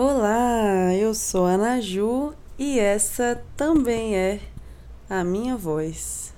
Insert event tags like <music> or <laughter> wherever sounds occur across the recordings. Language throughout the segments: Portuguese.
Olá, eu sou a Naju e essa também é a minha voz.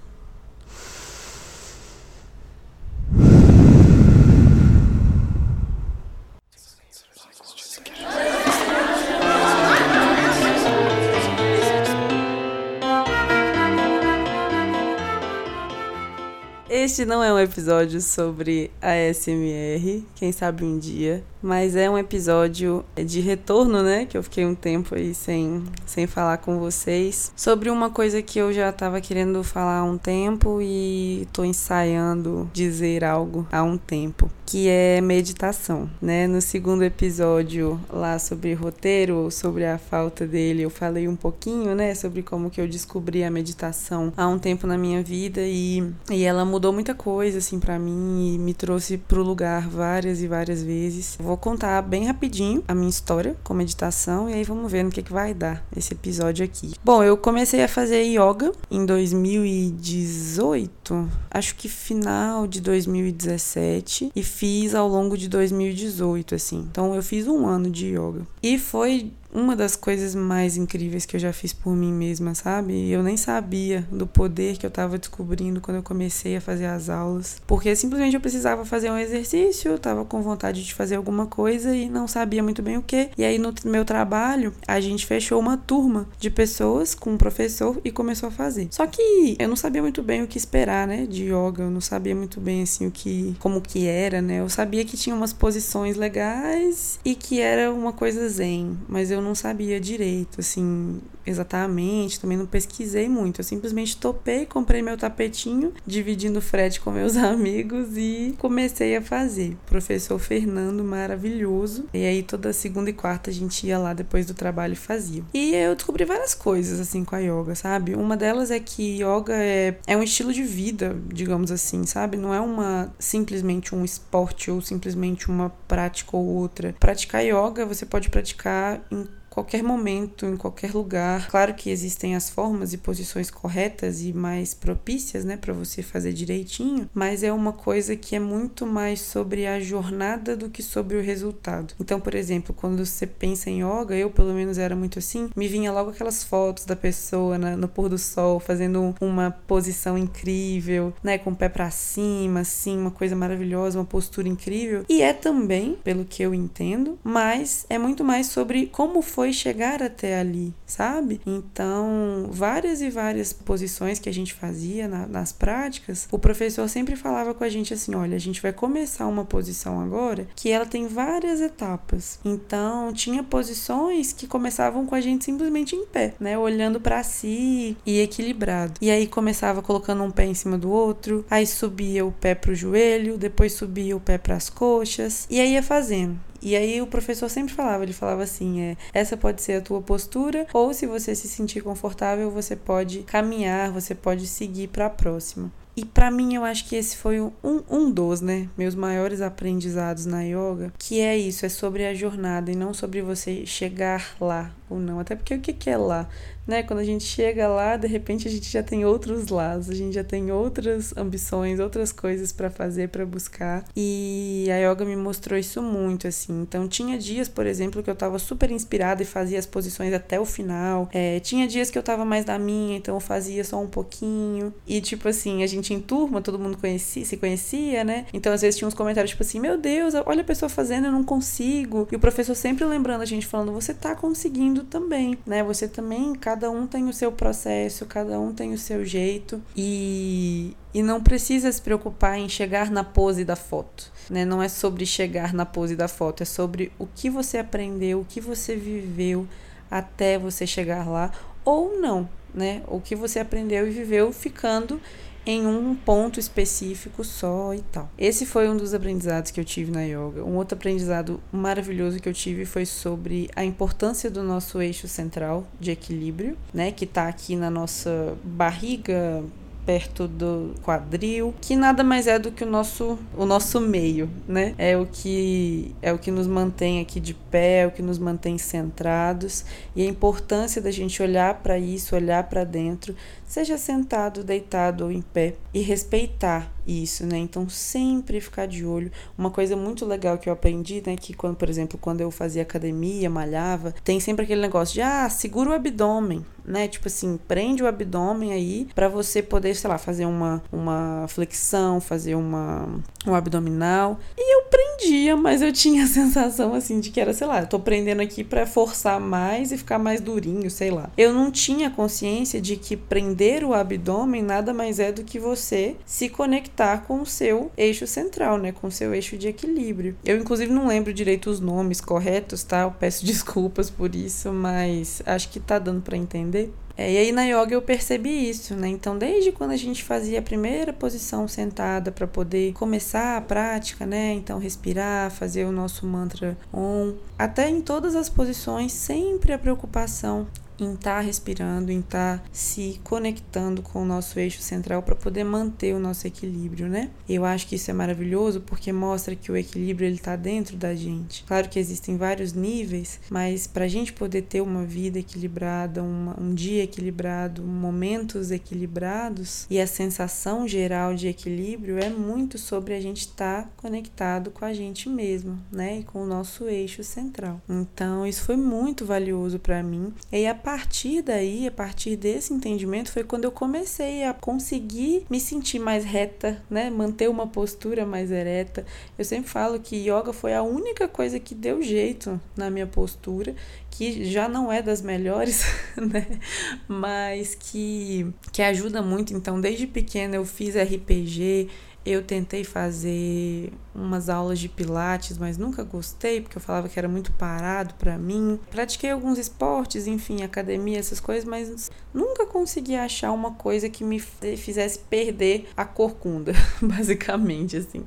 Este não é um episódio sobre a SMR, quem sabe um dia, mas é um episódio de retorno, né? Que eu fiquei um tempo aí sem, sem falar com vocês, sobre uma coisa que eu já estava querendo falar há um tempo e tô ensaiando dizer algo há um tempo, que é meditação, né? No segundo episódio lá sobre roteiro, sobre a falta dele, eu falei um pouquinho, né, sobre como que eu descobri a meditação há um tempo na minha vida e, e ela mudou muita coisa assim para mim e me trouxe pro lugar várias e várias vezes. Vou contar bem rapidinho a minha história com meditação e aí vamos ver no que que vai dar esse episódio aqui. Bom, eu comecei a fazer yoga em 2018, acho que final de 2017 e fiz ao longo de 2018 assim. Então eu fiz um ano de yoga. E foi uma das coisas mais incríveis que eu já fiz por mim mesma, sabe? Eu nem sabia do poder que eu estava descobrindo quando eu comecei a fazer as aulas, porque simplesmente eu precisava fazer um exercício, eu tava com vontade de fazer alguma coisa e não sabia muito bem o que. E aí no meu trabalho, a gente fechou uma turma de pessoas com um professor e começou a fazer. Só que eu não sabia muito bem o que esperar, né, de yoga, eu não sabia muito bem assim o que como que era, né? Eu sabia que tinha umas posições legais e que era uma coisa zen, mas eu eu não sabia direito, assim, exatamente, também não pesquisei muito. Eu simplesmente topei, comprei meu tapetinho, dividindo frete com meus <laughs> amigos e comecei a fazer. Professor Fernando, maravilhoso. E aí toda segunda e quarta a gente ia lá depois do trabalho e fazia. E eu descobri várias coisas assim com a yoga, sabe? Uma delas é que yoga é, é um estilo de vida, digamos assim, sabe? Não é uma simplesmente um esporte ou simplesmente uma prática ou outra. Praticar yoga você pode praticar em qualquer momento, em qualquer lugar. Claro que existem as formas e posições corretas e mais propícias, né, para você fazer direitinho, mas é uma coisa que é muito mais sobre a jornada do que sobre o resultado. Então, por exemplo, quando você pensa em yoga, eu pelo menos era muito assim, me vinha logo aquelas fotos da pessoa no pôr do sol fazendo uma posição incrível, né, com o pé para cima, assim, uma coisa maravilhosa, uma postura incrível. E é também, pelo que eu entendo, mas é muito mais sobre como foi foi chegar até ali, sabe? Então, várias e várias posições que a gente fazia na, nas práticas, o professor sempre falava com a gente assim: olha, a gente vai começar uma posição agora que ela tem várias etapas. Então, tinha posições que começavam com a gente simplesmente em pé, né? Olhando para si e equilibrado. E aí começava colocando um pé em cima do outro, aí subia o pé pro joelho, depois subia o pé para as coxas, e aí ia fazendo. E aí o professor sempre falava, ele falava assim, é, essa pode ser a tua postura, ou se você se sentir confortável, você pode caminhar, você pode seguir para a próxima. E para mim eu acho que esse foi um, um dos, né, meus maiores aprendizados na yoga, que é isso, é sobre a jornada e não sobre você chegar lá ou não. Até porque o que, que é lá? Né? Quando a gente chega lá, de repente a gente já tem outros lados, a gente já tem outras ambições, outras coisas para fazer, para buscar. E a yoga me mostrou isso muito, assim. Então, tinha dias, por exemplo, que eu tava super inspirada e fazia as posições até o final. É, tinha dias que eu tava mais da minha, então eu fazia só um pouquinho. E, tipo assim, a gente em turma, todo mundo conhecia, se conhecia, né? Então, às vezes tinha uns comentários, tipo assim, meu Deus, olha a pessoa fazendo, eu não consigo. E o professor sempre lembrando a gente, falando, você tá conseguindo também, né? Você também, cada cada um tem o seu processo, cada um tem o seu jeito e, e não precisa se preocupar em chegar na pose da foto. Né? Não é sobre chegar na pose da foto, é sobre o que você aprendeu, o que você viveu até você chegar lá ou não, né? O que você aprendeu e viveu ficando em um ponto específico só e tal. Esse foi um dos aprendizados que eu tive na yoga. Um outro aprendizado maravilhoso que eu tive foi sobre a importância do nosso eixo central de equilíbrio, né, que tá aqui na nossa barriga perto do quadril, que nada mais é do que o nosso o nosso meio, né? É o que é o que nos mantém aqui de pé, é o que nos mantém centrados e a importância da gente olhar para isso, olhar para dentro, seja sentado, deitado ou em pé e respeitar isso, né? Então sempre ficar de olho. Uma coisa muito legal que eu aprendi, né, que quando, por exemplo, quando eu fazia academia, malhava, tem sempre aquele negócio de ah, segura o abdômen, né? Tipo assim, prende o abdômen aí para você poder, sei lá, fazer uma, uma flexão, fazer uma um abdominal. E eu prendia, mas eu tinha a <laughs> sensação assim de que era, sei lá, eu tô prendendo aqui para forçar mais e ficar mais durinho, sei lá. Eu não tinha consciência de que prender o abdômen nada mais é do que você se conectar com o seu eixo central, né, com o seu eixo de equilíbrio. Eu inclusive não lembro direito os nomes corretos, tá? Eu peço <laughs> desculpas por isso, mas acho que tá dando para entender. É, e aí na yoga eu percebi isso, né? Então, desde quando a gente fazia a primeira posição sentada para poder começar a prática, né? Então, respirar, fazer o nosso mantra Om, até em todas as posições, sempre a preocupação em estar tá respirando, em estar tá se conectando com o nosso eixo central para poder manter o nosso equilíbrio, né? Eu acho que isso é maravilhoso porque mostra que o equilíbrio ele está dentro da gente. Claro que existem vários níveis, mas para a gente poder ter uma vida equilibrada, uma, um dia equilibrado, momentos equilibrados e a sensação geral de equilíbrio é muito sobre a gente estar tá conectado com a gente mesmo, né? E com o nosso eixo central. Então, isso foi muito valioso para mim. E a partir daí, a partir desse entendimento, foi quando eu comecei a conseguir me sentir mais reta, né? Manter uma postura mais ereta. Eu sempre falo que yoga foi a única coisa que deu jeito na minha postura, que já não é das melhores, <laughs> né? Mas que, que ajuda muito. Então, desde pequena eu fiz RPG, eu tentei fazer umas aulas de pilates, mas nunca gostei porque eu falava que era muito parado para mim. Pratiquei alguns esportes, enfim, academia, essas coisas, mas nunca consegui achar uma coisa que me fizesse perder a corcunda, <laughs> basicamente assim.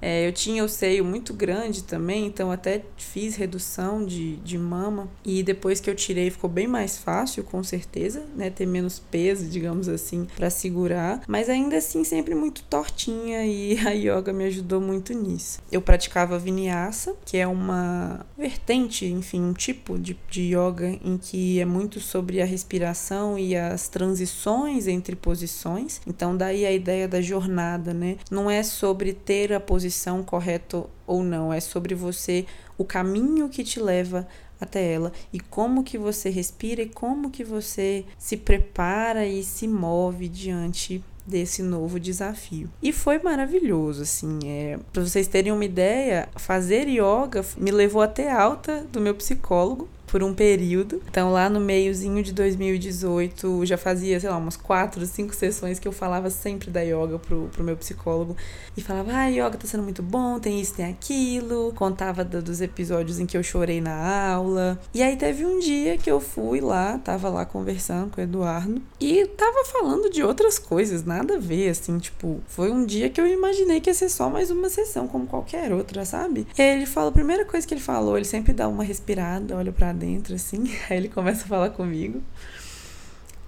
É, eu tinha o seio muito grande também, então até fiz redução de, de mama. E depois que eu tirei, ficou bem mais fácil, com certeza, né? Ter menos peso, digamos assim, para segurar. Mas ainda assim, sempre muito tortinha e <laughs> a yoga me ajudou muito nisso. Eu praticava vinyasa, que é uma vertente, enfim, um tipo de, de yoga em que é muito sobre a respiração e as transições entre posições. Então, daí a ideia da jornada, né? Não é sobre ter a posição posição correta ou não, é sobre você, o caminho que te leva até ela e como que você respira e como que você se prepara e se move diante desse novo desafio. E foi maravilhoso, assim, é, para vocês terem uma ideia, fazer yoga me levou até alta do meu psicólogo por um período. Então, lá no meiozinho de 2018, já fazia, sei lá, umas quatro, cinco sessões que eu falava sempre da yoga pro, pro meu psicólogo. E falava, ah, yoga tá sendo muito bom, tem isso, tem aquilo. Contava do, dos episódios em que eu chorei na aula. E aí teve um dia que eu fui lá, tava lá conversando com o Eduardo. E tava falando de outras coisas, nada a ver, assim, tipo, foi um dia que eu imaginei que ia ser só mais uma sessão, como qualquer outra, sabe? E aí ele fala, a primeira coisa que ele falou, ele sempre dá uma respirada, olha para dentro, assim. <laughs> Aí ele começa a falar comigo.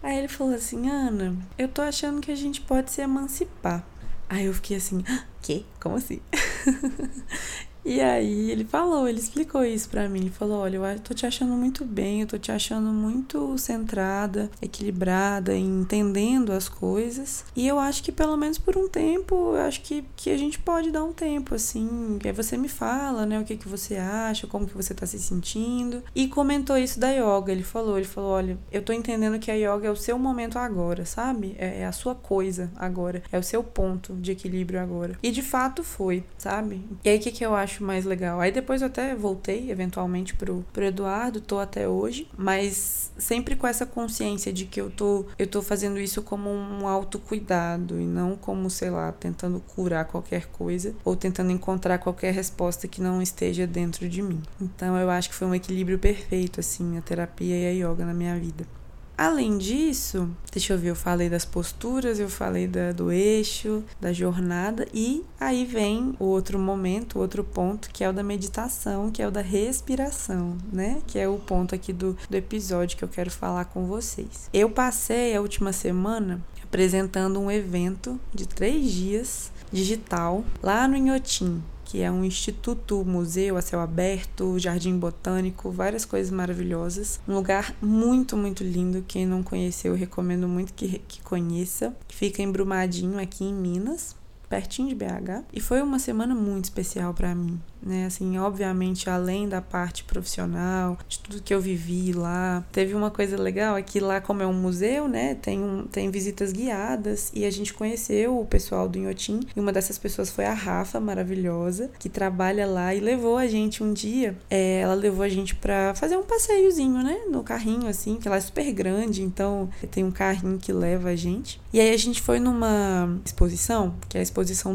Aí ele falou assim: Ana, eu tô achando que a gente pode se emancipar. Aí eu fiquei assim: ah, que? Como assim? <laughs> E aí ele falou, ele explicou isso para mim. Ele falou: Olha, eu tô te achando muito bem, eu tô te achando muito centrada, equilibrada, entendendo as coisas. E eu acho que pelo menos por um tempo, eu acho que, que a gente pode dar um tempo, assim. Aí você me fala, né, o que, que você acha, como que você tá se sentindo. E comentou isso da yoga. Ele falou: Ele falou, olha, eu tô entendendo que a yoga é o seu momento agora, sabe? É, é a sua coisa agora. É o seu ponto de equilíbrio agora. E de fato foi, sabe? E aí o que, que eu acho? Acho mais legal. Aí depois eu até voltei, eventualmente, pro, pro Eduardo, tô até hoje, mas sempre com essa consciência de que eu tô, eu tô fazendo isso como um autocuidado e não como, sei lá, tentando curar qualquer coisa ou tentando encontrar qualquer resposta que não esteja dentro de mim. Então eu acho que foi um equilíbrio perfeito, assim, a terapia e a yoga na minha vida. Além disso, deixa eu ver, eu falei das posturas, eu falei da, do eixo, da jornada, e aí vem o outro momento, o outro ponto, que é o da meditação, que é o da respiração, né? Que é o ponto aqui do, do episódio que eu quero falar com vocês. Eu passei a última semana apresentando um evento de três dias digital lá no Inhotim, que é um instituto, museu a céu aberto, jardim botânico, várias coisas maravilhosas. Um lugar muito, muito lindo. Quem não conheceu, eu recomendo muito que, que conheça. Fica em Brumadinho, aqui em Minas. Pertinho de BH. E foi uma semana muito especial para mim, né? Assim, obviamente, além da parte profissional, de tudo que eu vivi lá, teve uma coisa legal é que lá, como é um museu, né, tem, um, tem visitas guiadas e a gente conheceu o pessoal do Inhotim e uma dessas pessoas foi a Rafa, maravilhosa, que trabalha lá e levou a gente um dia. É, ela levou a gente para fazer um passeiozinho, né, no carrinho, assim, que ela é super grande, então tem um carrinho que leva a gente. E aí a gente foi numa exposição, que é a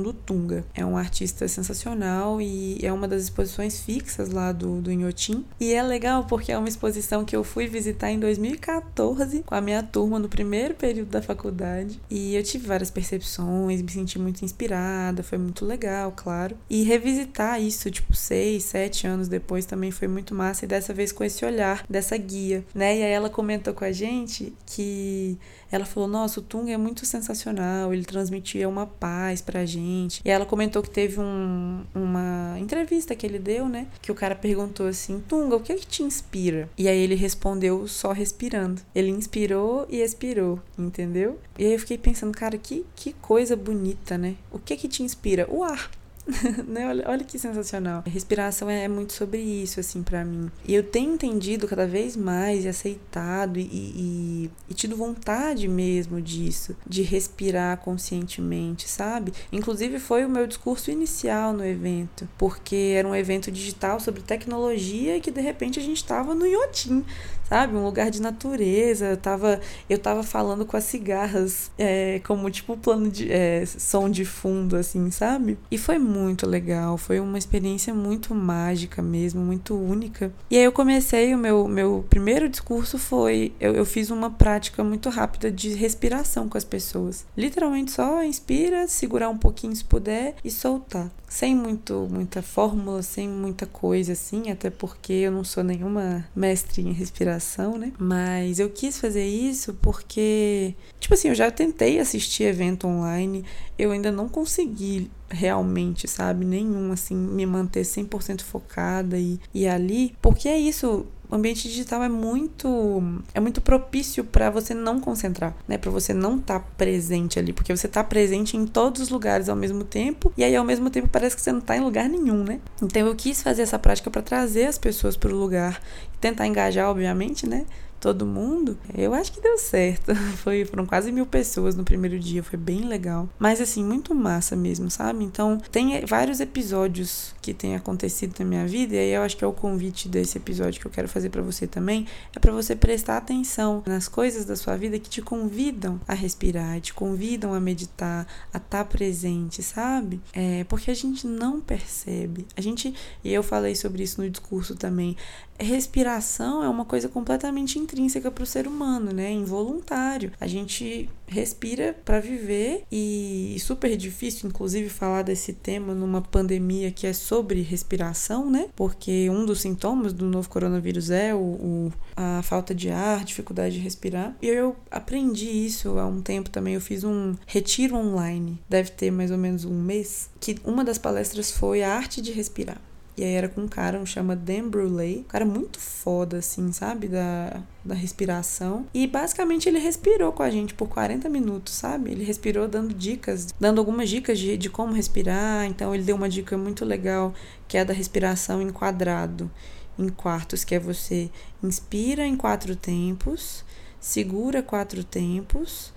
do Tunga. É um artista sensacional e é uma das exposições fixas lá do, do Inhotim. E é legal porque é uma exposição que eu fui visitar em 2014 com a minha turma no primeiro período da faculdade. E eu tive várias percepções, me senti muito inspirada, foi muito legal, claro. E revisitar isso, tipo, seis, sete anos depois também foi muito massa. E dessa vez com esse olhar dessa guia, né? E aí ela comentou com a gente que ela falou: Nossa, o Tung é muito sensacional, ele transmitia uma paz pra gente. E ela comentou que teve um, uma entrevista que ele deu, né? Que o cara perguntou assim: Tunga, o que é que te inspira? E aí ele respondeu só respirando. Ele inspirou e expirou, entendeu? E aí eu fiquei pensando, cara, que, que coisa bonita, né? O que é que te inspira? O ar. <laughs> né? olha, olha que sensacional. Respiração é, é muito sobre isso, assim, para mim. E eu tenho entendido cada vez mais e aceitado e, e, e, tido vontade mesmo disso, de respirar conscientemente, sabe? Inclusive foi o meu discurso inicial no evento, porque era um evento digital sobre tecnologia e que de repente a gente estava no Iotim, sabe? Um lugar de natureza. Eu tava, eu tava falando com as cigarras é, como tipo plano de é, som de fundo, assim, sabe? E foi muito legal, foi uma experiência muito mágica mesmo, muito única. E aí eu comecei, o meu, meu primeiro discurso foi: eu, eu fiz uma prática muito rápida de respiração com as pessoas. Literalmente só inspira, segurar um pouquinho se puder e soltar sem muito muita fórmula, sem muita coisa assim, até porque eu não sou nenhuma mestre em respiração, né? Mas eu quis fazer isso porque, tipo assim, eu já tentei assistir evento online, eu ainda não consegui realmente, sabe, nenhum assim me manter 100% focada e, e ali, porque é isso, o ambiente digital é muito é muito propício para você não concentrar, né? Para você não estar tá presente ali, porque você tá presente em todos os lugares ao mesmo tempo e aí ao mesmo tempo parece que você não tá em lugar nenhum, né? Então eu quis fazer essa prática para trazer as pessoas para o lugar, tentar engajar, obviamente, né? Todo mundo, eu acho que deu certo. <laughs> Foi, foram quase mil pessoas no primeiro dia, foi bem legal. Mas assim, muito massa mesmo, sabe? Então, tem vários episódios que têm acontecido na minha vida, e aí eu acho que é o convite desse episódio que eu quero fazer para você também, é para você prestar atenção nas coisas da sua vida que te convidam a respirar, te convidam a meditar, a estar tá presente, sabe? É, porque a gente não percebe. A gente, e eu falei sobre isso no discurso também, respiração é uma coisa completamente intrínseca para o ser humano, né? Involuntário. A gente respira para viver e super difícil, inclusive, falar desse tema numa pandemia que é sobre respiração, né? Porque um dos sintomas do novo coronavírus é o, o a falta de ar, dificuldade de respirar. E eu aprendi isso há um tempo também. Eu fiz um retiro online, deve ter mais ou menos um mês, que uma das palestras foi a arte de respirar. E aí era com um cara, um chama Dan. Um cara muito foda, assim, sabe? Da, da respiração. E basicamente ele respirou com a gente por 40 minutos, sabe? Ele respirou dando dicas, dando algumas dicas de, de como respirar. Então ele deu uma dica muito legal, que é a da respiração em quadrado, em quartos, que é você inspira em quatro tempos, segura quatro tempos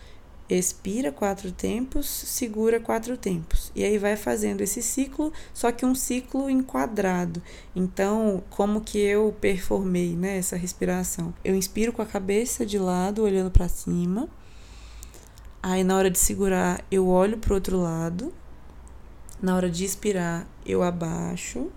expira quatro tempos, segura quatro tempos. E aí vai fazendo esse ciclo, só que um ciclo enquadrado. Então, como que eu performei, né, essa respiração? Eu inspiro com a cabeça de lado, olhando para cima. Aí na hora de segurar, eu olho para o outro lado. Na hora de expirar, eu abaixo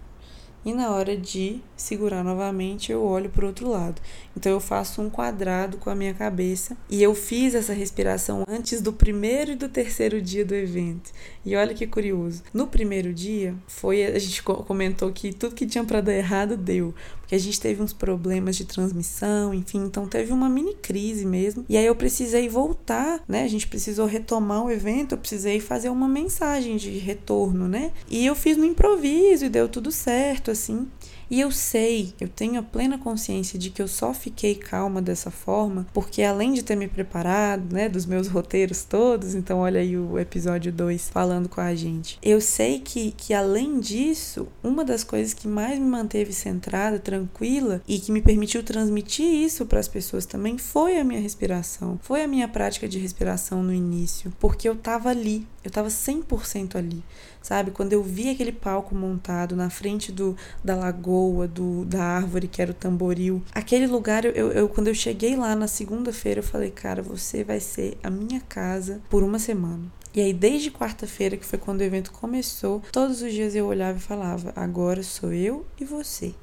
e na hora de segurar novamente eu olho para o outro lado. Então eu faço um quadrado com a minha cabeça e eu fiz essa respiração antes do primeiro e do terceiro dia do evento. E olha que curioso. No primeiro dia foi a gente comentou que tudo que tinha para dar errado deu, porque a gente teve uns problemas de transmissão, enfim, então teve uma mini crise mesmo. E aí eu precisei voltar, né? A gente precisou retomar o evento, eu precisei fazer uma mensagem de retorno, né? E eu fiz no improviso e deu tudo certo assim. E eu sei, eu tenho a plena consciência de que eu só fiquei calma dessa forma porque além de ter me preparado, né, dos meus roteiros todos, então olha aí o episódio 2 falando com a gente. Eu sei que que além disso, uma das coisas que mais me manteve centrada, tranquila e que me permitiu transmitir isso para as pessoas também foi a minha respiração. Foi a minha prática de respiração no início, porque eu tava ali, eu tava 100% ali sabe? Quando eu vi aquele palco montado na frente do, da lagoa, do, da árvore que era o tamboril, aquele lugar, eu, eu quando eu cheguei lá na segunda-feira, eu falei, cara, você vai ser a minha casa por uma semana. E aí, desde quarta-feira, que foi quando o evento começou, todos os dias eu olhava e falava: agora sou eu e você.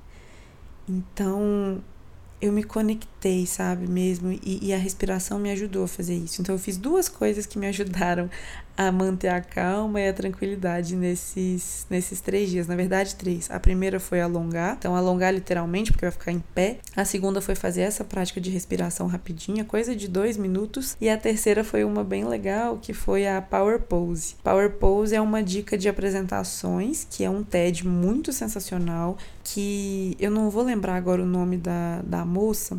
Então, eu me conectei, sabe, mesmo, e, e, a respiração me ajudou a fazer isso. Então, eu fiz duas coisas que me ajudaram a manter a calma e a tranquilidade nesses, nesses três dias. Na verdade, três. A primeira foi alongar, então alongar literalmente, porque vai ficar em pé. A segunda foi fazer essa prática de respiração rapidinha, coisa de dois minutos. E a terceira foi uma bem legal, que foi a Power Pose. Power Pose é uma dica de apresentações, que é um TED muito sensacional, que eu não vou lembrar agora o nome da, da moça,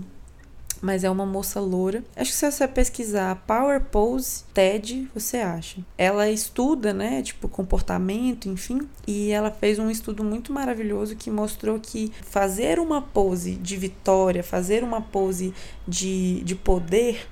mas é uma moça loura. Acho que se você pesquisar Power Pose TED, você acha. Ela estuda, né, tipo comportamento, enfim, e ela fez um estudo muito maravilhoso que mostrou que fazer uma pose de vitória, fazer uma pose de, de poder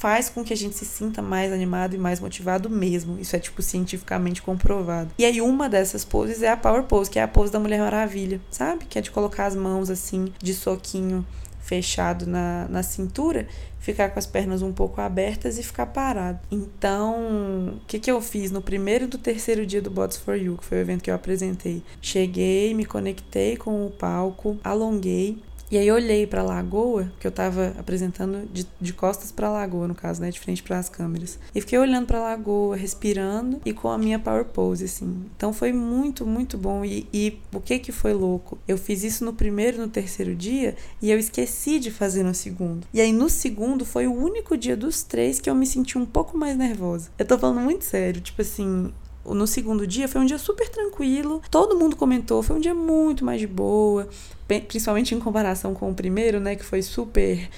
faz com que a gente se sinta mais animado e mais motivado mesmo. Isso é tipo cientificamente comprovado. E aí uma dessas poses é a Power Pose, que é a pose da Mulher Maravilha, sabe? Que é de colocar as mãos assim de soquinho fechado na, na cintura, ficar com as pernas um pouco abertas e ficar parado. Então, o que, que eu fiz no primeiro do terceiro dia do Bots for You, que foi o evento que eu apresentei? Cheguei, me conectei com o palco, alonguei, e aí eu olhei para a lagoa, que eu estava apresentando de, de costas para a lagoa, no caso, né, de frente para as câmeras. E fiquei olhando para a lagoa, respirando e com a minha power pose assim. Então foi muito, muito bom e, e o que que foi louco? Eu fiz isso no primeiro e no terceiro dia e eu esqueci de fazer no segundo. E aí no segundo foi o único dia dos três que eu me senti um pouco mais nervosa. Eu tô falando muito sério, tipo assim, no segundo dia foi um dia super tranquilo, todo mundo comentou, foi um dia muito mais de boa, principalmente em comparação com o primeiro, né, que foi super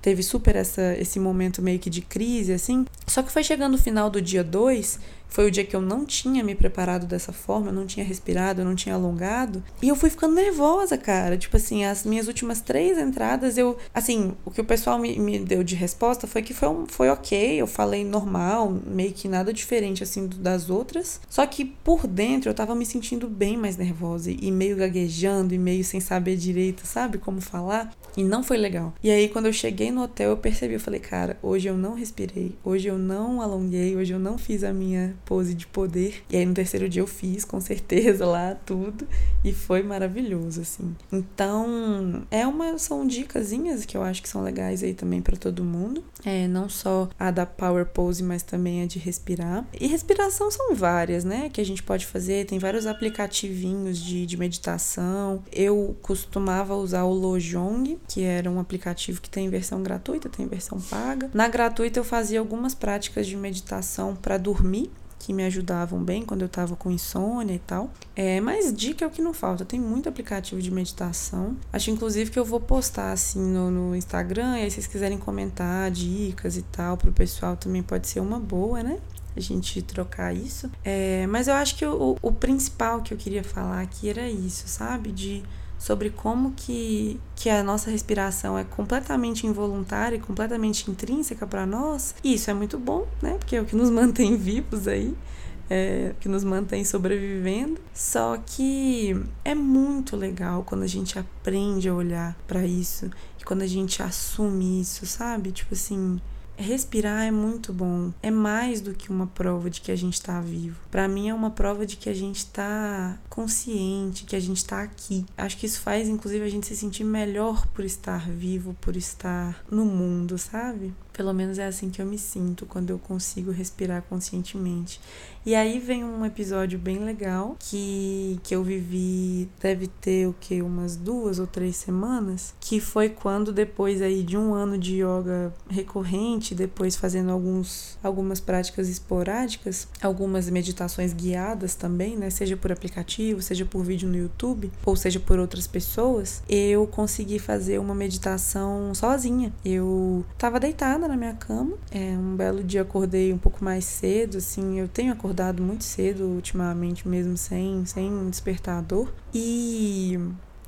teve super essa, esse momento meio que de crise, assim. Só que foi chegando o final do dia 2 foi o dia que eu não tinha me preparado dessa forma, eu não tinha respirado, eu não tinha alongado. E eu fui ficando nervosa, cara. Tipo assim, as minhas últimas três entradas, eu. Assim, o que o pessoal me, me deu de resposta foi que foi, um, foi ok, eu falei normal, meio que nada diferente, assim, das outras. Só que por dentro eu tava me sentindo bem mais nervosa e meio gaguejando e meio sem saber direito, sabe como falar. E não foi legal. E aí, quando eu cheguei no hotel, eu percebi, eu falei, cara, hoje eu não respirei, hoje eu não alonguei, hoje eu não fiz a minha pose de poder. E aí no terceiro dia eu fiz, com certeza, lá tudo. E foi maravilhoso, assim. Então, é uma, são dicasinhas que eu acho que são legais aí também para todo mundo. É, não só a da power pose, mas também a de respirar. E respiração são várias, né? Que a gente pode fazer. Tem vários aplicativinhos de, de meditação. Eu costumava usar o Lojong, que era um aplicativo que tem versão gratuita, tem versão paga. Na gratuita eu fazia algumas práticas de meditação para dormir que me ajudavam bem quando eu tava com insônia e tal. É, mas dica é o que não falta. Tem muito aplicativo de meditação. Acho inclusive que eu vou postar assim no, no Instagram. E aí, se vocês quiserem comentar dicas e tal pro pessoal, também pode ser uma boa, né? a gente trocar isso. É, mas eu acho que o, o principal que eu queria falar aqui era isso, sabe? De sobre como que, que a nossa respiração é completamente involuntária e completamente intrínseca para nós. E isso é muito bom, né? Porque é o que nos <laughs> mantém vivos aí. É, que nos mantém sobrevivendo. Só que é muito legal quando a gente aprende a olhar para isso e quando a gente assume isso, sabe? Tipo assim, Respirar é muito bom. É mais do que uma prova de que a gente está vivo. Para mim é uma prova de que a gente está consciente, que a gente está aqui. Acho que isso faz inclusive a gente se sentir melhor por estar vivo, por estar no mundo, sabe? Pelo menos é assim que eu me sinto quando eu consigo respirar conscientemente. E aí vem um episódio bem legal que, que eu vivi, deve ter o que, umas duas ou três semanas, que foi quando depois aí de um ano de yoga recorrente, depois fazendo alguns, algumas práticas esporádicas, algumas meditações guiadas também, né, seja por aplicativo, seja por vídeo no YouTube, ou seja por outras pessoas, eu consegui fazer uma meditação sozinha. Eu tava deitada na minha cama, é, um belo dia acordei um pouco mais cedo, assim, eu tenho acordado muito cedo ultimamente, mesmo sem, sem despertador. E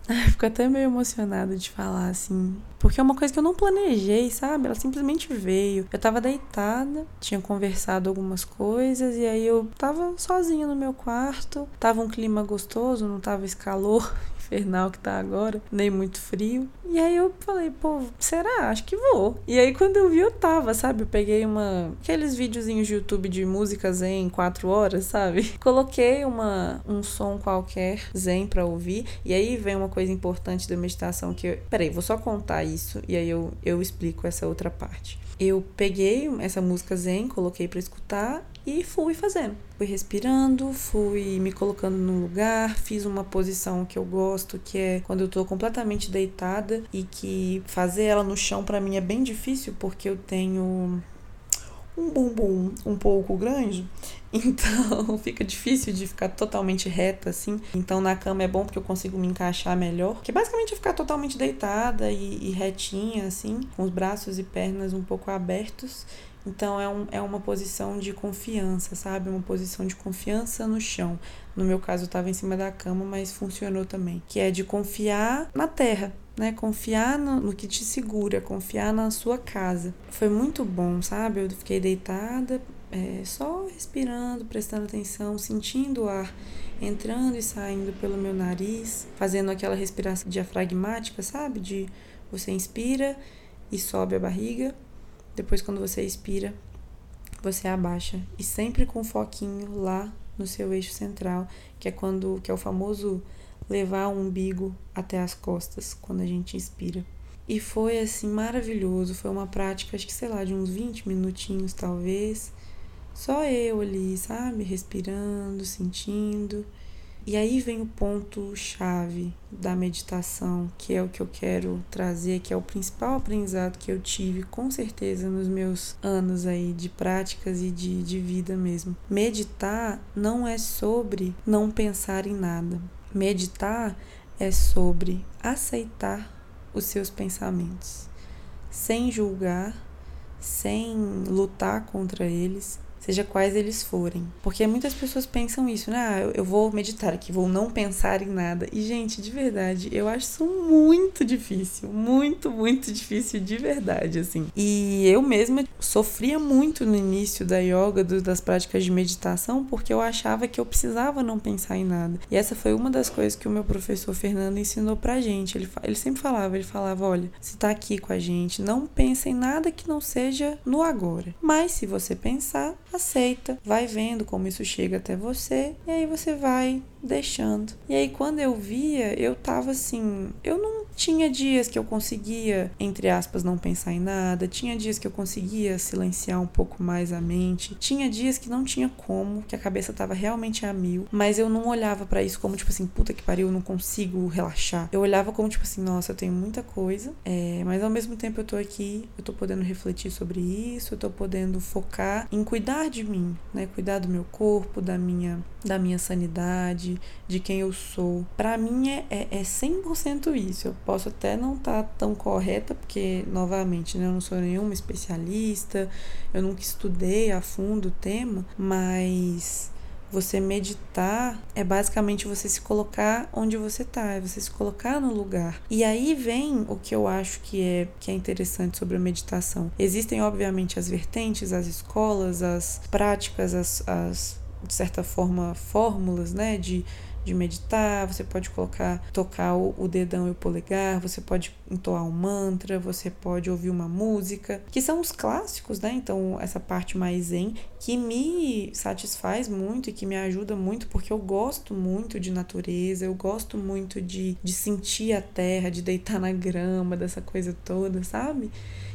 <laughs> Fico até meio emocionada de falar assim. Porque é uma coisa que eu não planejei, sabe? Ela simplesmente veio. Eu tava deitada, tinha conversado algumas coisas, e aí eu tava sozinha no meu quarto. Tava um clima gostoso, não tava esse calor infernal que tá agora, nem muito frio. E aí eu falei, pô, será? Acho que vou. E aí quando eu vi, eu tava, sabe? Eu peguei uma. aqueles videozinhos de YouTube de música zen em quatro horas, sabe? <laughs> Coloquei uma, um som qualquer zen pra ouvir. E aí vem uma coisa importante da meditação que. Eu... Peraí, vou só contar isso e aí eu, eu explico essa outra parte. Eu peguei essa música zen, coloquei para escutar e fui fazendo. Fui respirando, fui me colocando no lugar, fiz uma posição que eu gosto, que é quando eu tô completamente deitada e que fazer ela no chão para mim é bem difícil porque eu tenho um bumbum um pouco grande, <laughs> então <laughs> fica difícil de ficar totalmente reta assim. Então na cama é bom porque eu consigo me encaixar melhor, que basicamente é ficar totalmente deitada e, e retinha assim, com os braços e pernas um pouco abertos então é, um, é uma posição de confiança, sabe? Uma posição de confiança no chão. No meu caso, eu estava em cima da cama, mas funcionou também. Que é de confiar na terra, né? Confiar no, no, que te segura, confiar na sua casa. Foi muito bom, sabe? Eu fiquei deitada, é, só respirando, prestando atenção, sentindo o ar entrando e saindo pelo meu nariz, fazendo aquela respiração diafragmática, sabe? De você inspira e sobe a barriga depois, quando você expira, você abaixa e sempre com foquinho lá no seu eixo central, que é quando que é o famoso levar o umbigo até as costas quando a gente inspira. E foi assim maravilhoso, foi uma prática, acho que sei lá, de uns 20 minutinhos talvez. Só eu ali, sabe, respirando, sentindo. E aí vem o ponto chave da meditação, que é o que eu quero trazer, que é o principal aprendizado que eu tive com certeza nos meus anos aí de práticas e de, de vida mesmo. Meditar não é sobre não pensar em nada. Meditar é sobre aceitar os seus pensamentos, sem julgar, sem lutar contra eles, seja quais eles forem. Porque muitas pessoas pensam isso, né? Ah, eu vou meditar aqui, vou não pensar em nada. E, gente, de verdade, eu acho isso muito difícil. Muito, muito difícil de verdade, assim. E eu mesma sofria muito no início da yoga, do, das práticas de meditação, porque eu achava que eu precisava não pensar em nada. E essa foi uma das coisas que o meu professor Fernando ensinou pra gente. Ele, ele sempre falava, ele falava, olha, se tá aqui com a gente, não pensa em nada que não seja no agora. Mas se você pensar, aceita, vai vendo como isso chega até você e aí você vai deixando. E aí quando eu via, eu tava assim, eu não tinha dias que eu conseguia, entre aspas, não pensar em nada, tinha dias que eu conseguia silenciar um pouco mais a mente, tinha dias que não tinha como, que a cabeça tava realmente a mil, mas eu não olhava para isso como tipo assim, puta que pariu, eu não consigo relaxar. Eu olhava como tipo assim, nossa, eu tenho muita coisa, é, mas ao mesmo tempo eu tô aqui, eu tô podendo refletir sobre isso, eu tô podendo focar em cuidar de mim, né? Cuidar do meu corpo, da minha da minha sanidade, de quem eu sou. Para mim é, é, é 100% isso. Eu posso até não estar tá tão correta, porque, novamente, né, eu não sou nenhuma especialista, eu nunca estudei a fundo o tema, mas você meditar é basicamente você se colocar onde você está, é você se colocar no lugar. E aí vem o que eu acho que é que é interessante sobre a meditação. Existem obviamente as vertentes, as escolas, as práticas, as, as de certa forma, fórmulas, né, de, de meditar, você pode colocar, tocar o, o dedão e o polegar, você pode entoar um mantra, você pode ouvir uma música, que são os clássicos, né? Então, essa parte mais zen, que me satisfaz muito e que me ajuda muito, porque eu gosto muito de natureza, eu gosto muito de, de sentir a terra, de deitar na grama, dessa coisa toda, sabe?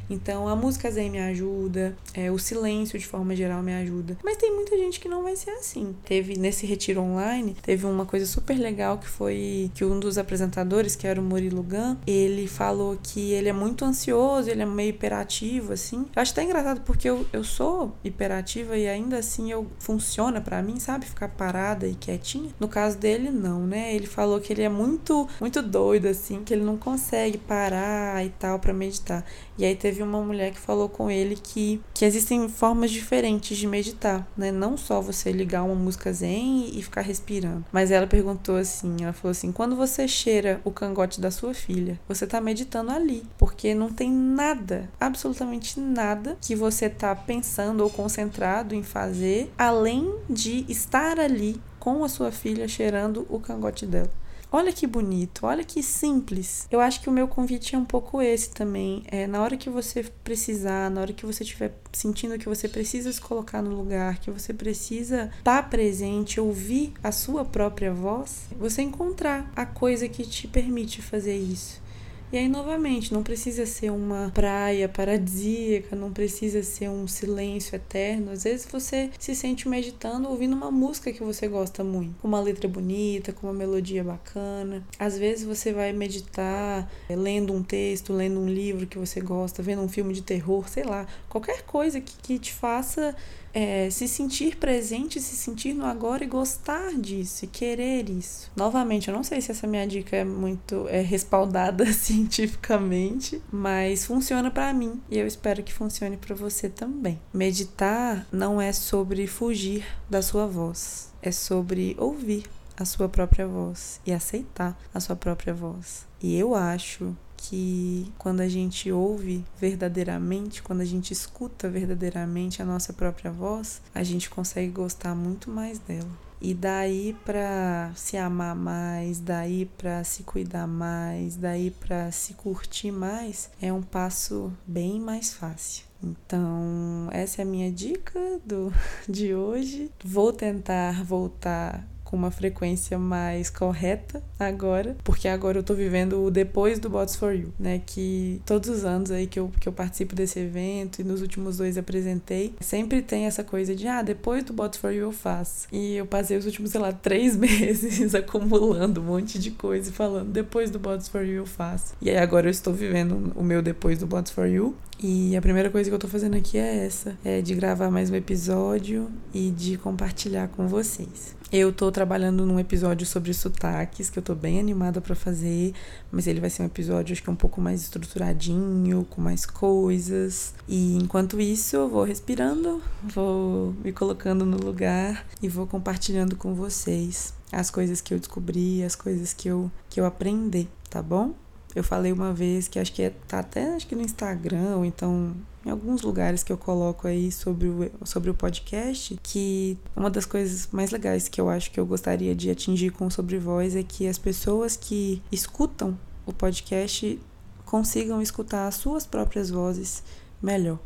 Então a música zen me ajuda, é, o silêncio de forma geral me ajuda. Mas tem muita gente que não vai ser assim. Teve nesse retiro online, teve uma coisa super legal que foi que um dos apresentadores, que era o Murilo Gun, ele falou que ele é muito ansioso, ele é meio hiperativo, assim. Eu acho até engraçado porque eu, eu sou hiperativa e ainda assim eu funciona para mim, sabe? Ficar parada e quietinha. No caso dele, não, né? Ele falou que ele é muito, muito doido, assim, que ele não consegue parar e tal para meditar. E aí teve uma mulher que falou com ele que, que existem formas diferentes de meditar, né? Não só você ligar uma música zen e ficar respirando. Mas ela perguntou assim, ela falou assim: "Quando você cheira o cangote da sua filha, você tá meditando ali, porque não tem nada, absolutamente nada que você tá pensando ou concentrado em fazer além de estar ali com a sua filha cheirando o cangote dela. Olha que bonito, olha que simples. Eu acho que o meu convite é um pouco esse também. É na hora que você precisar, na hora que você estiver sentindo que você precisa se colocar no lugar, que você precisa estar presente, ouvir a sua própria voz, você encontrar a coisa que te permite fazer isso. E aí, novamente, não precisa ser uma praia paradisíaca, não precisa ser um silêncio eterno. Às vezes você se sente meditando ouvindo uma música que você gosta muito, com uma letra bonita, com uma melodia bacana. Às vezes você vai meditar é, lendo um texto, lendo um livro que você gosta, vendo um filme de terror, sei lá, qualquer coisa que, que te faça é, se sentir presente, se sentir no agora e gostar disso, e querer isso. Novamente, eu não sei se essa minha dica é muito é, respaldada <laughs> cientificamente, mas funciona para mim e eu espero que funcione para você também. Meditar não é sobre fugir da sua voz, é sobre ouvir a sua própria voz e aceitar a sua própria voz. E eu acho que quando a gente ouve verdadeiramente, quando a gente escuta verdadeiramente a nossa própria voz, a gente consegue gostar muito mais dela. E daí para se amar mais, daí para se cuidar mais, daí para se curtir mais, é um passo bem mais fácil. Então, essa é a minha dica do <laughs> de hoje. Vou tentar voltar com uma frequência mais correta agora, porque agora eu tô vivendo o depois do Bots for You, né? Que todos os anos aí que eu, que eu participo desse evento e nos últimos dois apresentei, sempre tem essa coisa de, ah, depois do Bots for You eu faço. E eu passei os últimos, sei lá, <laughs> três meses <laughs> acumulando um monte de coisa e falando, depois do Bots for You eu faço. E aí agora eu estou vivendo o meu depois do Bots for You. E a primeira coisa que eu tô fazendo aqui é essa: é de gravar mais um episódio e de compartilhar com vocês. Eu tô trabalhando num episódio sobre sotaques, que eu tô bem animada para fazer, mas ele vai ser um episódio acho que um pouco mais estruturadinho, com mais coisas. E enquanto isso, eu vou respirando, vou me colocando no lugar e vou compartilhando com vocês as coisas que eu descobri, as coisas que eu que eu aprendi, tá bom? Eu falei uma vez que acho que é, tá até acho que no Instagram, ou então em alguns lugares que eu coloco aí sobre o, sobre o podcast, que uma das coisas mais legais que eu acho que eu gostaria de atingir com o Sobre Voz é que as pessoas que escutam o podcast consigam escutar as suas próprias vozes melhor.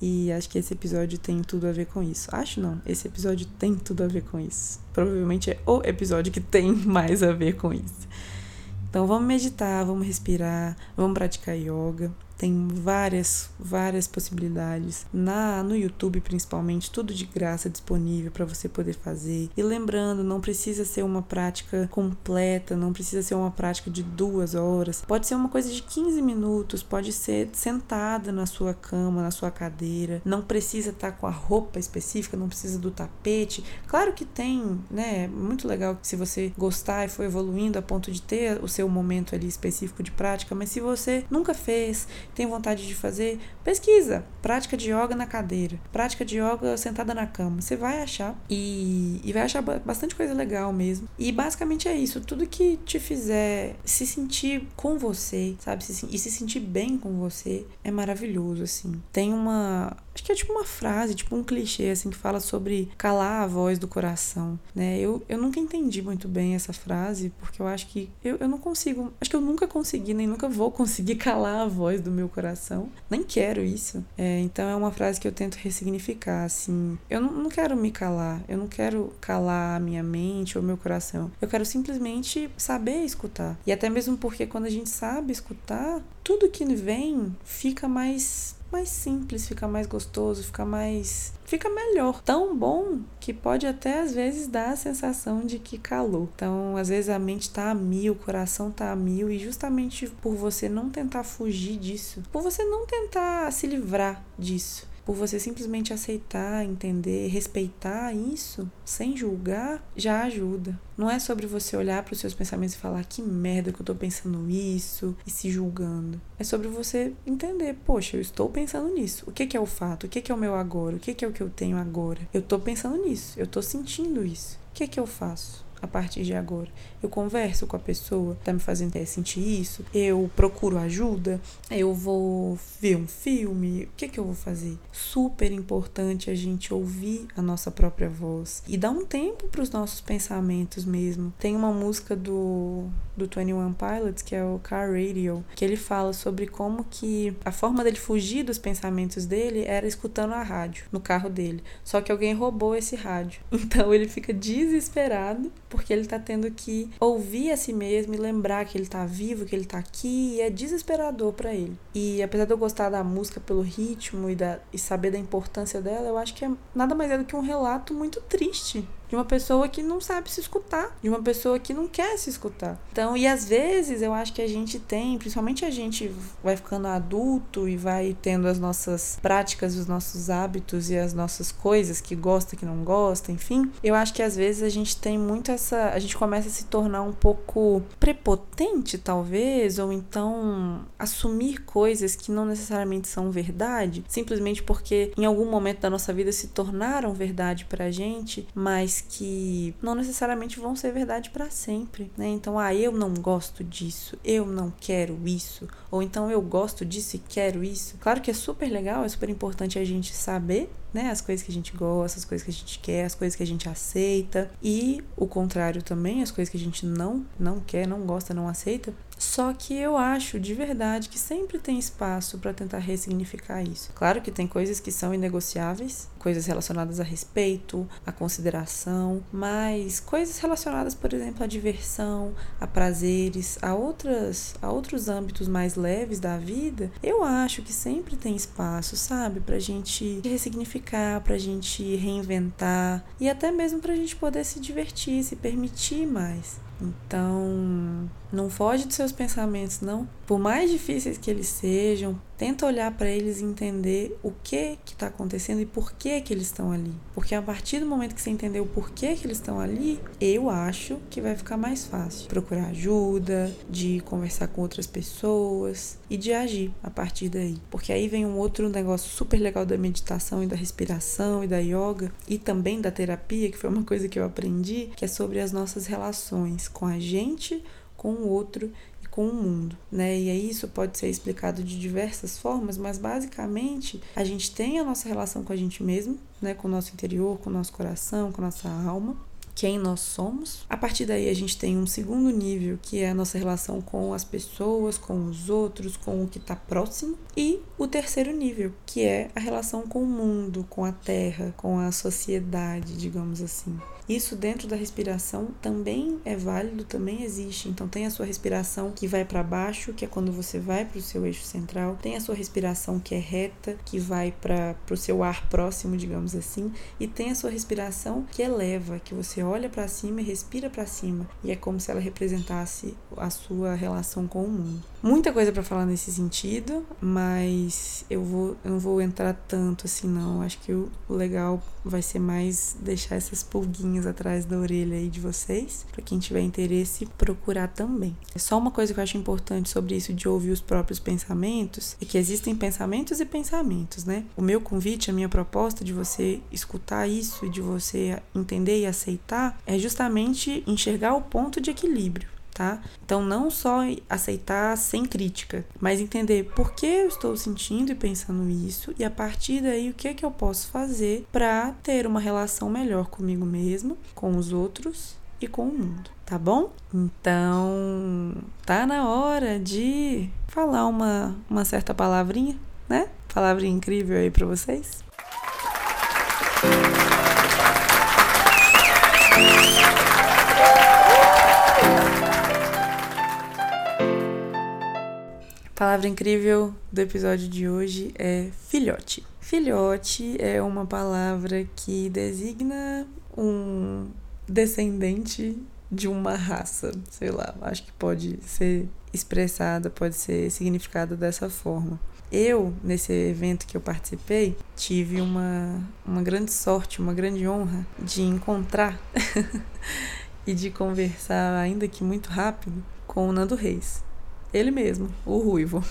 E acho que esse episódio tem tudo a ver com isso. Acho não, esse episódio tem tudo a ver com isso. Provavelmente é o episódio que tem <laughs> mais a ver com isso. Então vamos meditar, vamos respirar, vamos praticar yoga. Tem várias, várias possibilidades. Na no YouTube principalmente, tudo de graça disponível para você poder fazer. E lembrando, não precisa ser uma prática completa, não precisa ser uma prática de duas horas. Pode ser uma coisa de 15 minutos, pode ser sentada na sua cama, na sua cadeira. Não precisa estar tá com a roupa específica, não precisa do tapete. Claro que tem, né? Muito legal se você gostar e for evoluindo a ponto de ter o seu momento ali específico de prática, mas se você nunca fez, tem vontade de fazer, pesquisa. Prática de yoga na cadeira, prática de yoga sentada na cama. Você vai achar e, e vai achar bastante coisa legal mesmo. E basicamente é isso. Tudo que te fizer se sentir com você, sabe? e se sentir bem com você é maravilhoso, assim. Tem uma Acho que é tipo uma frase, tipo um clichê, assim, que fala sobre calar a voz do coração, né? Eu, eu nunca entendi muito bem essa frase, porque eu acho que eu, eu não consigo. Acho que eu nunca consegui, nem nunca vou conseguir <laughs> calar a voz do meu coração. Nem quero isso. É, então é uma frase que eu tento ressignificar, assim. Eu não, não quero me calar. Eu não quero calar a minha mente ou meu coração. Eu quero simplesmente saber escutar. E até mesmo porque quando a gente sabe escutar, tudo que vem fica mais mais simples, fica mais gostoso, fica mais. fica melhor. Tão bom que pode até às vezes dar a sensação de que calou. Então, às vezes a mente tá a mil, o coração tá a mil, e justamente por você não tentar fugir disso, por você não tentar se livrar disso por você simplesmente aceitar, entender, respeitar isso, sem julgar, já ajuda. Não é sobre você olhar para os seus pensamentos e falar que merda que eu tô pensando isso e se julgando. É sobre você entender, poxa, eu estou pensando nisso. O que, que é o fato? O que, que é o meu agora? O que, que é o que eu tenho agora? Eu tô pensando nisso, eu tô sentindo isso. O que, que eu faço? A partir de agora? Eu converso com a pessoa, tá me fazendo sentir isso? Eu procuro ajuda? Eu vou ver um filme? O que que eu vou fazer? Super importante a gente ouvir a nossa própria voz e dar um tempo para os nossos pensamentos mesmo. Tem uma música do do 21 Pilots, que é o Car Radio, que ele fala sobre como que a forma dele fugir dos pensamentos dele era escutando a rádio no carro dele. Só que alguém roubou esse rádio. <laughs> Então ele fica desesperado porque ele tá tendo que ouvir a si mesmo e lembrar que ele tá vivo, que ele tá aqui, e é desesperador para ele. E apesar de eu gostar da música pelo ritmo e, da, e saber da importância dela, eu acho que é nada mais é do que um relato muito triste de uma pessoa que não sabe se escutar, de uma pessoa que não quer se escutar. Então, e às vezes eu acho que a gente tem, principalmente a gente vai ficando adulto e vai tendo as nossas práticas, os nossos hábitos e as nossas coisas que gosta, que não gosta, enfim. Eu acho que às vezes a gente tem muito essa, a gente começa a se tornar um pouco prepotente, talvez, ou então assumir coisas que não necessariamente são verdade, simplesmente porque em algum momento da nossa vida se tornaram verdade pra gente, mas que não necessariamente vão ser verdade para sempre, né? Então, ah, eu não gosto disso, eu não quero isso, ou então eu gosto disso e quero isso. Claro que é super legal, é super importante a gente saber né? As coisas que a gente gosta, as coisas que a gente quer, as coisas que a gente aceita e o contrário também, as coisas que a gente não não quer, não gosta, não aceita. Só que eu acho de verdade que sempre tem espaço para tentar ressignificar isso. Claro que tem coisas que são inegociáveis, coisas relacionadas a respeito, a consideração, mas coisas relacionadas, por exemplo, à diversão, a prazeres, a outras, a outros âmbitos mais leves da vida, eu acho que sempre tem espaço, sabe, pra gente ressignificar, pra gente reinventar e até mesmo pra gente poder se divertir, se permitir mais. Então, não foge dos seus pensamentos, não. Por mais difíceis que eles sejam, tenta olhar para eles e entender o que que está acontecendo e por que que eles estão ali. Porque a partir do momento que você entender o porquê que eles estão ali, eu acho que vai ficar mais fácil procurar ajuda, de conversar com outras pessoas e de agir a partir daí. Porque aí vem um outro negócio super legal da meditação e da respiração e da yoga e também da terapia, que foi uma coisa que eu aprendi, que é sobre as nossas relações com a gente, com o outro com o mundo, né? E aí isso pode ser explicado de diversas formas, mas basicamente a gente tem a nossa relação com a gente mesmo, né, com o nosso interior, com o nosso coração, com a nossa alma, quem nós somos. A partir daí a gente tem um segundo nível, que é a nossa relação com as pessoas, com os outros, com o que está próximo. E o terceiro nível, que é a relação com o mundo, com a terra, com a sociedade, digamos assim. Isso dentro da respiração também é válido, também existe. Então tem a sua respiração que vai para baixo, que é quando você vai para o seu eixo central. Tem a sua respiração que é reta, que vai para o seu ar próximo, digamos assim. E tem a sua respiração que eleva, que você olha para cima e respira para cima. E é como se ela representasse a sua relação com o mundo. Muita coisa para falar nesse sentido, mas eu vou eu não vou entrar tanto assim não. Acho que o legal vai ser mais deixar essas pulguinhas atrás da orelha aí de vocês, para quem tiver interesse procurar também. É só uma coisa que eu acho importante sobre isso de ouvir os próprios pensamentos, é que existem pensamentos e pensamentos, né? O meu convite, a minha proposta de você escutar isso e de você entender e aceitar é justamente enxergar o ponto de equilíbrio tá? Então, não só aceitar sem crítica, mas entender por que eu estou sentindo e pensando isso e a partir daí o que é que eu posso fazer para ter uma relação melhor comigo mesmo, com os outros e com o mundo, tá bom? Então, tá na hora de falar uma, uma certa palavrinha, né? Palavrinha incrível aí para vocês. Palavra incrível do episódio de hoje é filhote. Filhote é uma palavra que designa um descendente de uma raça, sei lá, acho que pode ser expressada, pode ser significada dessa forma. Eu, nesse evento que eu participei, tive uma, uma grande sorte, uma grande honra de encontrar <laughs> e de conversar, ainda que muito rápido, com o Nando Reis. Ele mesmo, o Ruivo.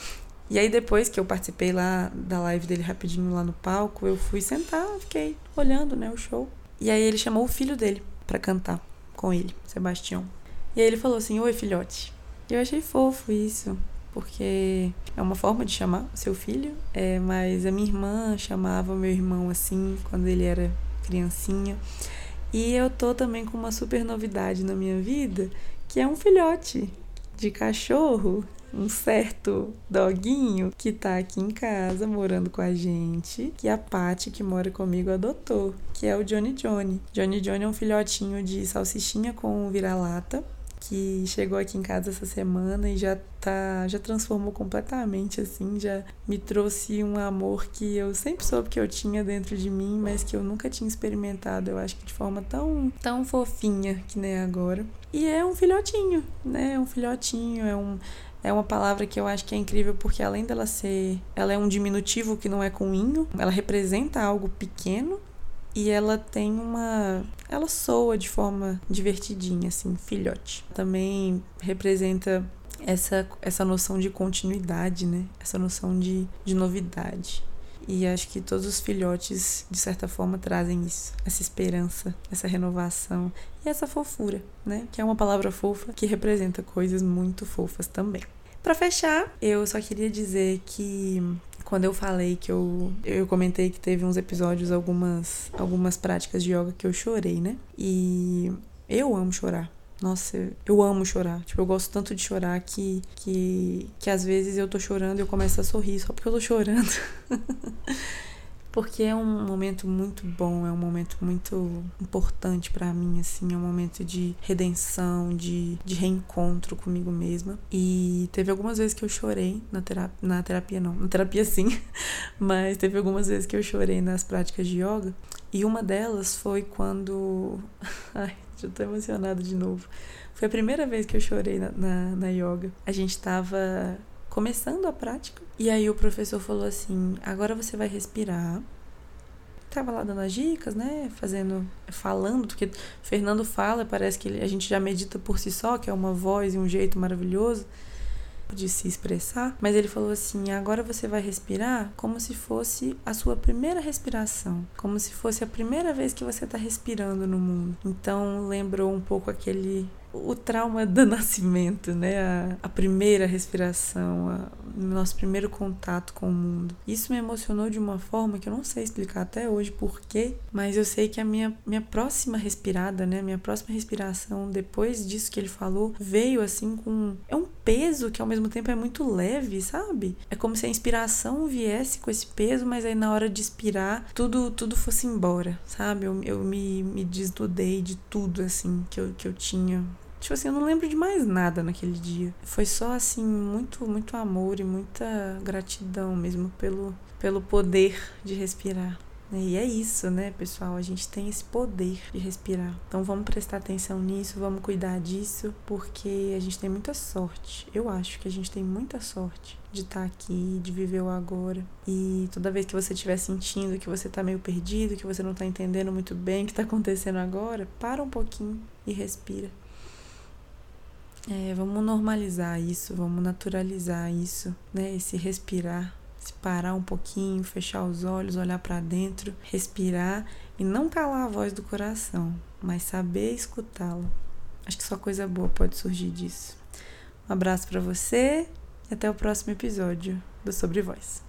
E aí depois que eu participei lá da live dele rapidinho lá no palco, eu fui sentar, fiquei olhando, né, o show. E aí ele chamou o filho dele para cantar com ele, Sebastião. E aí ele falou assim: "Oi, filhote". E eu achei fofo isso, porque é uma forma de chamar seu filho, é, mas a minha irmã chamava meu irmão assim quando ele era criancinha. E eu tô também com uma super novidade na minha vida, que é um filhote de cachorro, um certo doguinho que tá aqui em casa morando com a gente, que a Paty que mora comigo adotou, que é o Johnny Johnny. Johnny Johnny é um filhotinho de salsichinha com vira-lata que chegou aqui em casa essa semana e já tá, já transformou completamente assim, já me trouxe um amor que eu sempre soube que eu tinha dentro de mim, mas que eu nunca tinha experimentado, eu acho que de forma tão tão fofinha que nem agora. E é um filhotinho, né? É um filhotinho, é um é uma palavra que eu acho que é incrível porque além dela ser, ela é um diminutivo que não é com inho, ela representa algo pequeno e ela tem uma. Ela soa de forma divertidinha, assim, filhote. Também representa essa, essa noção de continuidade, né? Essa noção de, de novidade. E acho que todos os filhotes, de certa forma, trazem isso, essa esperança, essa renovação e essa fofura, né? Que é uma palavra fofa que representa coisas muito fofas também. Para fechar, eu só queria dizer que quando eu falei que eu eu comentei que teve uns episódios algumas algumas práticas de yoga que eu chorei, né? E eu amo chorar. Nossa, eu amo chorar. Tipo, eu gosto tanto de chorar que que que às vezes eu tô chorando e eu começo a sorrir só porque eu tô chorando. <laughs> porque é um momento muito bom, é um momento muito importante para mim, assim, é um momento de redenção, de, de reencontro comigo mesma. E teve algumas vezes que eu chorei na terapia, na terapia não, na terapia sim, <laughs> mas teve algumas vezes que eu chorei nas práticas de yoga. E uma delas foi quando. <laughs> Ai, <laughs> já tô emocionada de novo. Foi a primeira vez que eu chorei na, na, na yoga. A gente tava começando a prática. E aí o professor falou assim: agora você vai respirar. Tava lá dando as dicas, né? Fazendo, falando, porque Fernando fala, parece que a gente já medita por si só, que é uma voz e um jeito maravilhoso de se expressar, mas ele falou assim: agora você vai respirar como se fosse a sua primeira respiração, como se fosse a primeira vez que você está respirando no mundo. Então lembrou um pouco aquele o trauma do <laughs> nascimento, né? A, a primeira respiração, a, nosso primeiro contato com o mundo. Isso me emocionou de uma forma que eu não sei explicar até hoje porquê, mas eu sei que a minha, minha próxima respirada, né? Minha próxima respiração, depois disso que ele falou, veio assim com. É um peso que ao mesmo tempo é muito leve, sabe? É como se a inspiração viesse com esse peso, mas aí na hora de expirar, tudo, tudo fosse embora, sabe? Eu, eu me, me desnudei de tudo, assim, que eu, que eu tinha Tipo assim, eu não lembro de mais nada naquele dia. Foi só assim muito, muito amor e muita gratidão mesmo pelo pelo poder de respirar. E é isso, né, pessoal? A gente tem esse poder de respirar. Então vamos prestar atenção nisso, vamos cuidar disso, porque a gente tem muita sorte. Eu acho que a gente tem muita sorte de estar tá aqui, de viver o agora. E toda vez que você estiver sentindo que você está meio perdido, que você não está entendendo muito bem o que está acontecendo agora, para um pouquinho e respira. É, vamos normalizar isso, vamos naturalizar isso, né? Esse respirar, se parar um pouquinho, fechar os olhos, olhar para dentro, respirar e não calar a voz do coração, mas saber escutá-lo. Acho que só coisa boa pode surgir disso. Um abraço para você e até o próximo episódio do Sobre Voz.